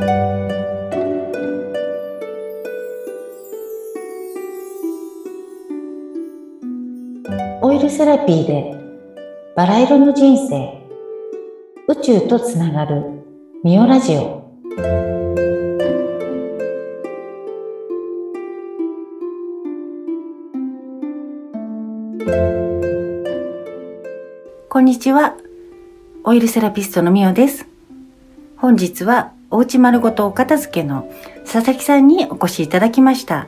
オイルセラピーでバラ色の人生。宇宙とつながるミオラジオ。こんにちは。オイルセラピストのミオです。本日はおうち丸ごとお片付けの佐々木さんにお越しいただきました。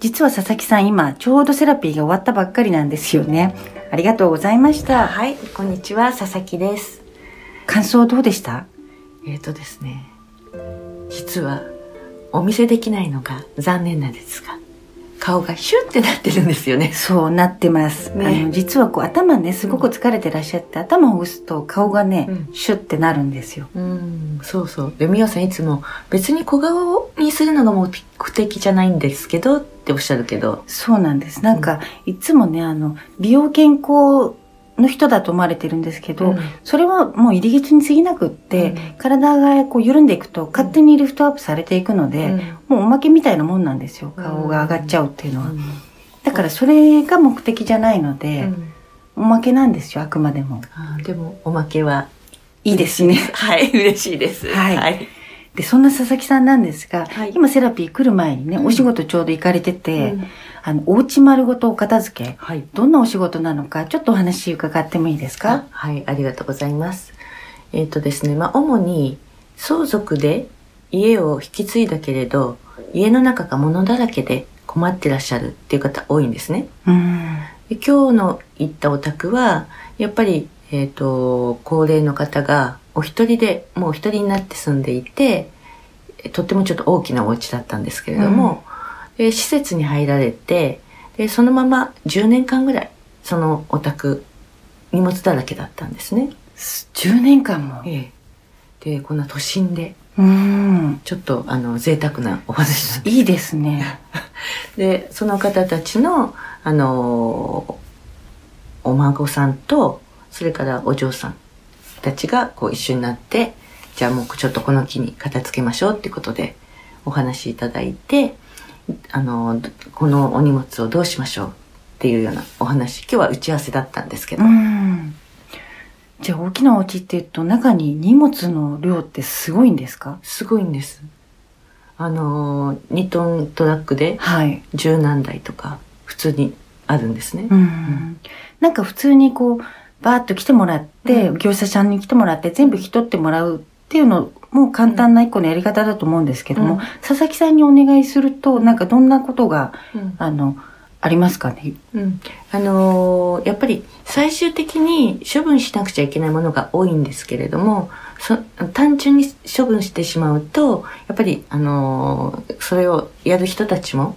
実は佐々木さん今ちょうどセラピーが終わったばっかりなんですよね。ありがとうございました。はい、こんにちは、佐々木です。感想どうでした？えっ、とですね、実はお見せできないのが残念なんですが、顔がシュッてなってるんですよね。そうなってます、ね。あの実はこう頭ねすごく疲れてらっしゃって、頭を打つと顔がね、うん。シュッてなるんですよ。うん、そうそう。で、みおさんいつも別に小顔にするのが目的じゃないんですけどっておっしゃるけど、そうなんです。なんか、いつもねあの美容健康の人だと思われてるんですけど、うん。それはもう入り口に過ぎなくって、うん。体がこう緩んでいくと勝手にリフトアップされていくので、うん。もうおまけみたいなもんなんですよ顔が上がっちゃうっていうのは、うん。だからそれが目的じゃないので、うん。おまけなんですよあくまでも。でもおまけは。いいですね。はい、嬉しいです。はい。はい。でそんな佐々木さんなんですが、はい今セラピー来る前にね、うんお仕事ちょうど行かれてて、うんあのお家丸ごとお片付けはい。どんなお仕事なのかちょっとお話伺ってもいいですあかはい、ありがとうございます。えっ、とですね、まあ、主に相続で家を引き継いだけれど、家の中が物だらけで困ってらっしゃるっていう方多いんですね。うんで今日の行ったお宅は、やっぱり、えっ、と、高齢の方がお一人で、もうお一人になって住んでいて、えとってもちょっと大きなお家だったんですけれども、で施設に入られてで、そのまま10年間ぐらい、そのお宅、荷物だらけだったんですね。10年間も？ええ。で、こんな都心で、うん。ちょっとあの、贅沢なお話なんでいいですね。でその方たちのあのお孫さんとそれからお嬢さんたちがこう一緒になってじゃあもうちょっとこの木に片付けましょうっていうことでお話しいただいてあのこのお荷物をどうしましょうっていうようなお話今日は打ち合わせだったんですけど、うん。じゃあ大きなお家っていうと中に荷物の量ってすごいんですか？すごいんです。あの2トントラックではい、十何台とか普通にあるんですね、うん、なんか普通にこうバーッと来てもらって、うん。業者さんに来てもらって全部引き取ってもらうっていうのも簡単な一個のやり方だと思うんですけども、うん。佐々木さんにお願いするとなんかどんなことがうん。あのありますかね？うん、あのーやっぱり最終的に処分しなくちゃいけないものが多いんですけれどもそ単純に処分してしまうとやっぱり、あのーそれをやる人たちも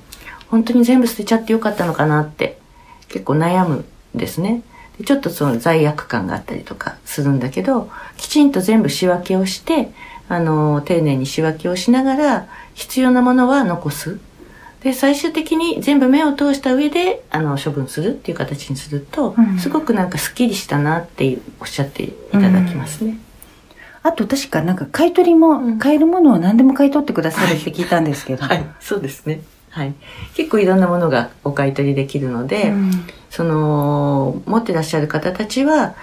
本当に全部捨てちゃってよかったのかなって結構悩むんですね。でちょっとその罪悪感があったりとかするんだけどきちんと全部仕分けをして、あのー丁寧に仕分けをしながら必要なものは残す。で最終的に全部目を通した上であの処分するっていう形にすると、うんすごくなんかすっきりしたなっていうおっしゃっていただきますね。あと確かなんか買い取りも、うん買えるものを何でも買い取ってくださるって聞いたんですけど、はい、そうですね。はい。結構いろんなものがお買い取りできるので、うんその持ってらっしゃる方たちは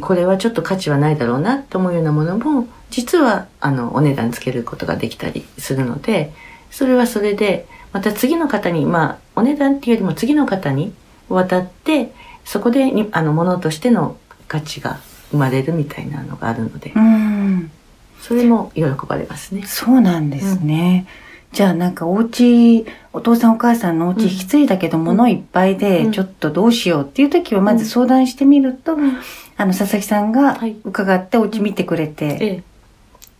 これはちょっと価値はないだろうなと思うようなものも実はあのお値段つけることができたりするのでそれはそれでまた次の方にまあお値段っていうよりも次の方に渡ってそこでにあの物としての価値が生まれるみたいなのがあるのでうんそれも喜ばれますね。そうなんですね。じゃあなんかお家、お父さんお母さんのお家引き継いだけど物いっぱいでうん。ちょっとどうしようっていう時はまず相談してみると、あの佐々木さんがはい。伺ってお家見てくれて、ええ。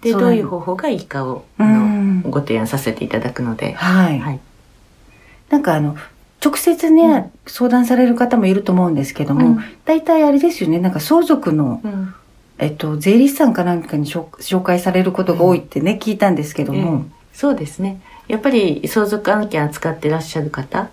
でどういう方法がいいかをご提案させていただくので、はい。はい。なんかあの、直接ね、相談される方もいると思うんですけども、うん。大体あれですよね、なんか相続の、うん。えっと、税理士さんかなんかに紹紹介されることが多いってね、聞いたんですけども、ええそうですね。やっぱり相続案件扱ってらっしゃる方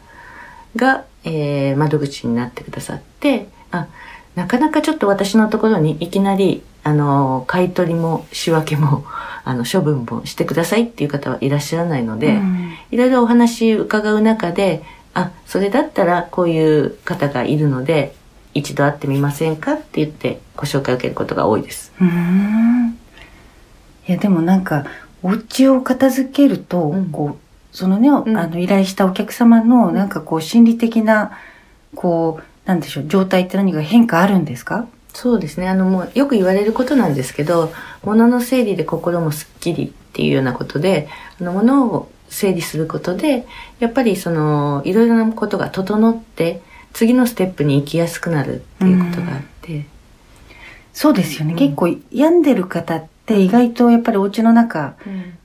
が、えー窓口になってくださってあなかなかちょっと私のところにいきなりあの買い取りも仕分けも あの処分もしてくださいっていう方はいらっしゃらないので、うん。いろいろお話伺う中であそれだったらこういう方がいるので一度会ってみませんかって言ってご紹介を受けることが多いです。うーん。いやでもなんかお家を片付けると、うん。こうそのね、ん。あの依頼したお客様のなんかこう心理的なこうなんでしょう状態って何か変化あるんですか？そうですね。あのもうよく言われることなんですけど物の整理で心もすっきりっていうようなことであの物を整理することでやっぱりそのいろいろなことが整って次のステップに行きやすくなるっていうことがあって、そうですよね、うん。結構病んでる方って意外とやっぱりお家の中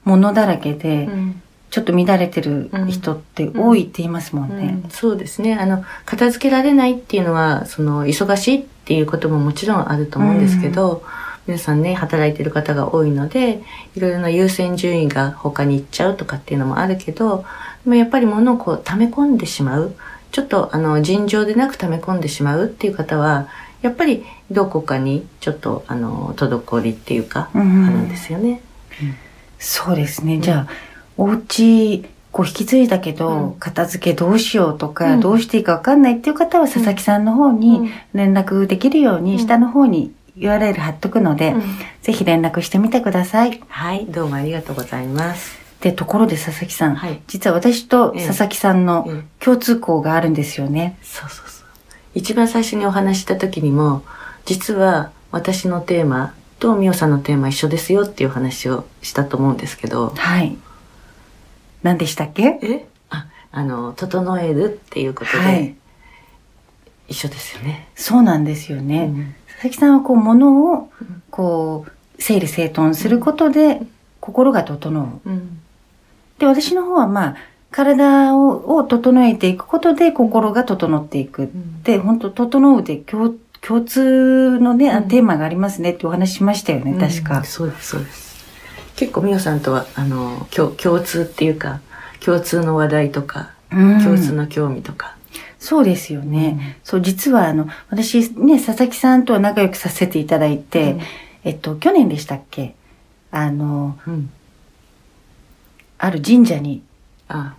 物だらけでうん。ちょっと乱れてる人って多いって言いますもんね。うん。そうですね。あの片付けられないっていうのはその忙しいっていうことももちろんあると思うんですけど、皆さんね働いてる方が多いのでいろいろな優先順位が他に行っちゃうとかっていうのもあるけどでもやっぱり物をこう溜め込んでしまうちょっとあの尋常でなく溜め込んでしまうっていう方はやっぱりどこかにちょっとあの滞りっていうか、うんあるんですよね。そうですね。んじゃあ、お家、こう引き継いだけど、うん片付けどうしようとか、うんどうしていいかわかんないっていう方は、佐々木さんの方にうん連絡できるように、うん下の方に URL 貼っとくので、うんぜひ連絡してみてください。はいどうもありがとうございます。で、ところで佐々木さん、はい実は私とええ佐々木さんのうん共通項があるんですよね。そうそうそう。一番最初にお話しした時にも、実は私のテーマとミオさんのテーマ一緒ですよっていう話をしたと思うんですけど、はい。何でしたっけ？え？あ、あの、整えるっていうことで、はい。一緒ですよね。そうなんですよね。うん佐々木さんはこう物をうんこう整理整頓することで心が整う。うん。で、私の方はまあ、体をを整えていくことで心が整っていく。うんで、本当整うで共共通のね、あうんテーマがありますねってお話ししましたよね、確うんか。そうです、そうです。結構ミオさんとは、あの、共共通っていうか、共通の話題とか、うん共通の興味とか。そうですよね。そう、実はあの、私ね、佐々木さんとは仲良くさせていただいて、えっと、去年でしたっけ？あの、うん。うんある神社に、あ、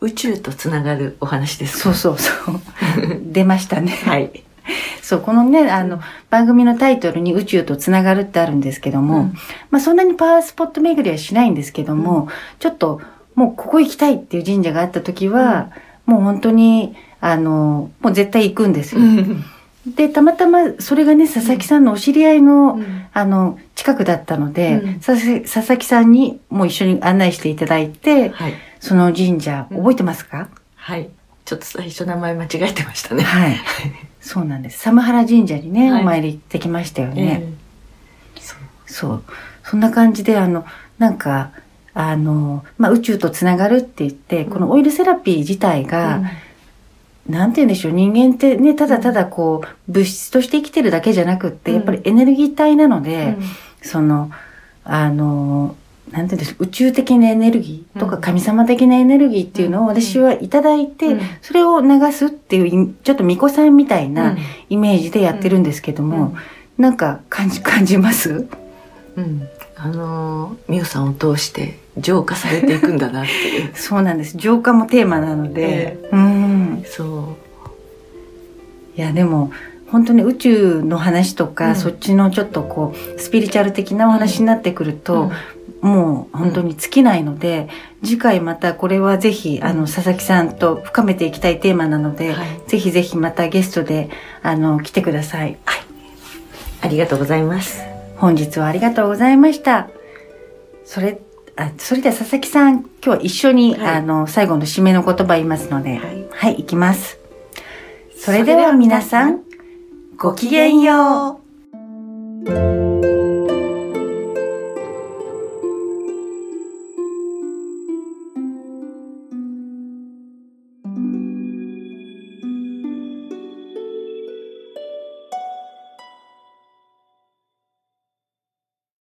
宇宙とつながるお話ですか？そうそうそう、出ましたね。はい。そう、このね、あの、番組のタイトルに宇宙とつながるってあるんですけども、うん。まあそんなにパワースポット巡りはしないんですけども、ちょっと、もうここ行きたいっていう神社があった時は、もう本当に、あの、もう絶対行くんですよ。で、たまたまそれがね、佐々木さんのお知り合いの、あの、近くだったので、うん佐々木さんにもう一緒に案内していただいて、はい。その神社、うん覚えてますか、はい。ちょっと最初名前間違えてましたね。はい。そうなんです。寒原神社にね、はいお参り行ってきましたよね。ええそうそう。そんな感じで、あの、なんか、あの、まあ、宇宙とつながるって言って、このオイルセラピー自体が、なんて言うんでしょう、人間ってね、ただただこう、物質として生きてるだけじゃなくって、うん。やっぱりエネルギー体なのうん。で、その、あの、なんて言うんでしょう、宇宙的なエネルギーとかうん。神様的なエネルギーっていうのをうん。私はいただいて、うん。それを流すっていうい、ちょっと巫女さんみたいなうん。イメージでやってるんですけども、なんか感じ、感じます？うん。あのー、ミオさんを通して浄化されていくんだなっていう。そうなんです。浄化もテーマなので、うん。そいや、でも、本当に宇宙の話とか、うんそっちのちょっとこう、スピリチュアル的なお話になってくるう。と、もう本当に尽きないので、次回またこれはぜひ、あの、うん佐々木さんと深めていきたいテーマなので、はいぜひぜひまたゲストで、あの、来てください。ありがとうございます。本日はありがとうございました。それ、あ、それでは佐々木さん、今日は一緒に、はいあの、最後の締めの言葉言いますので、はいはい、行きます。それでは皆さん、ごきげんよう。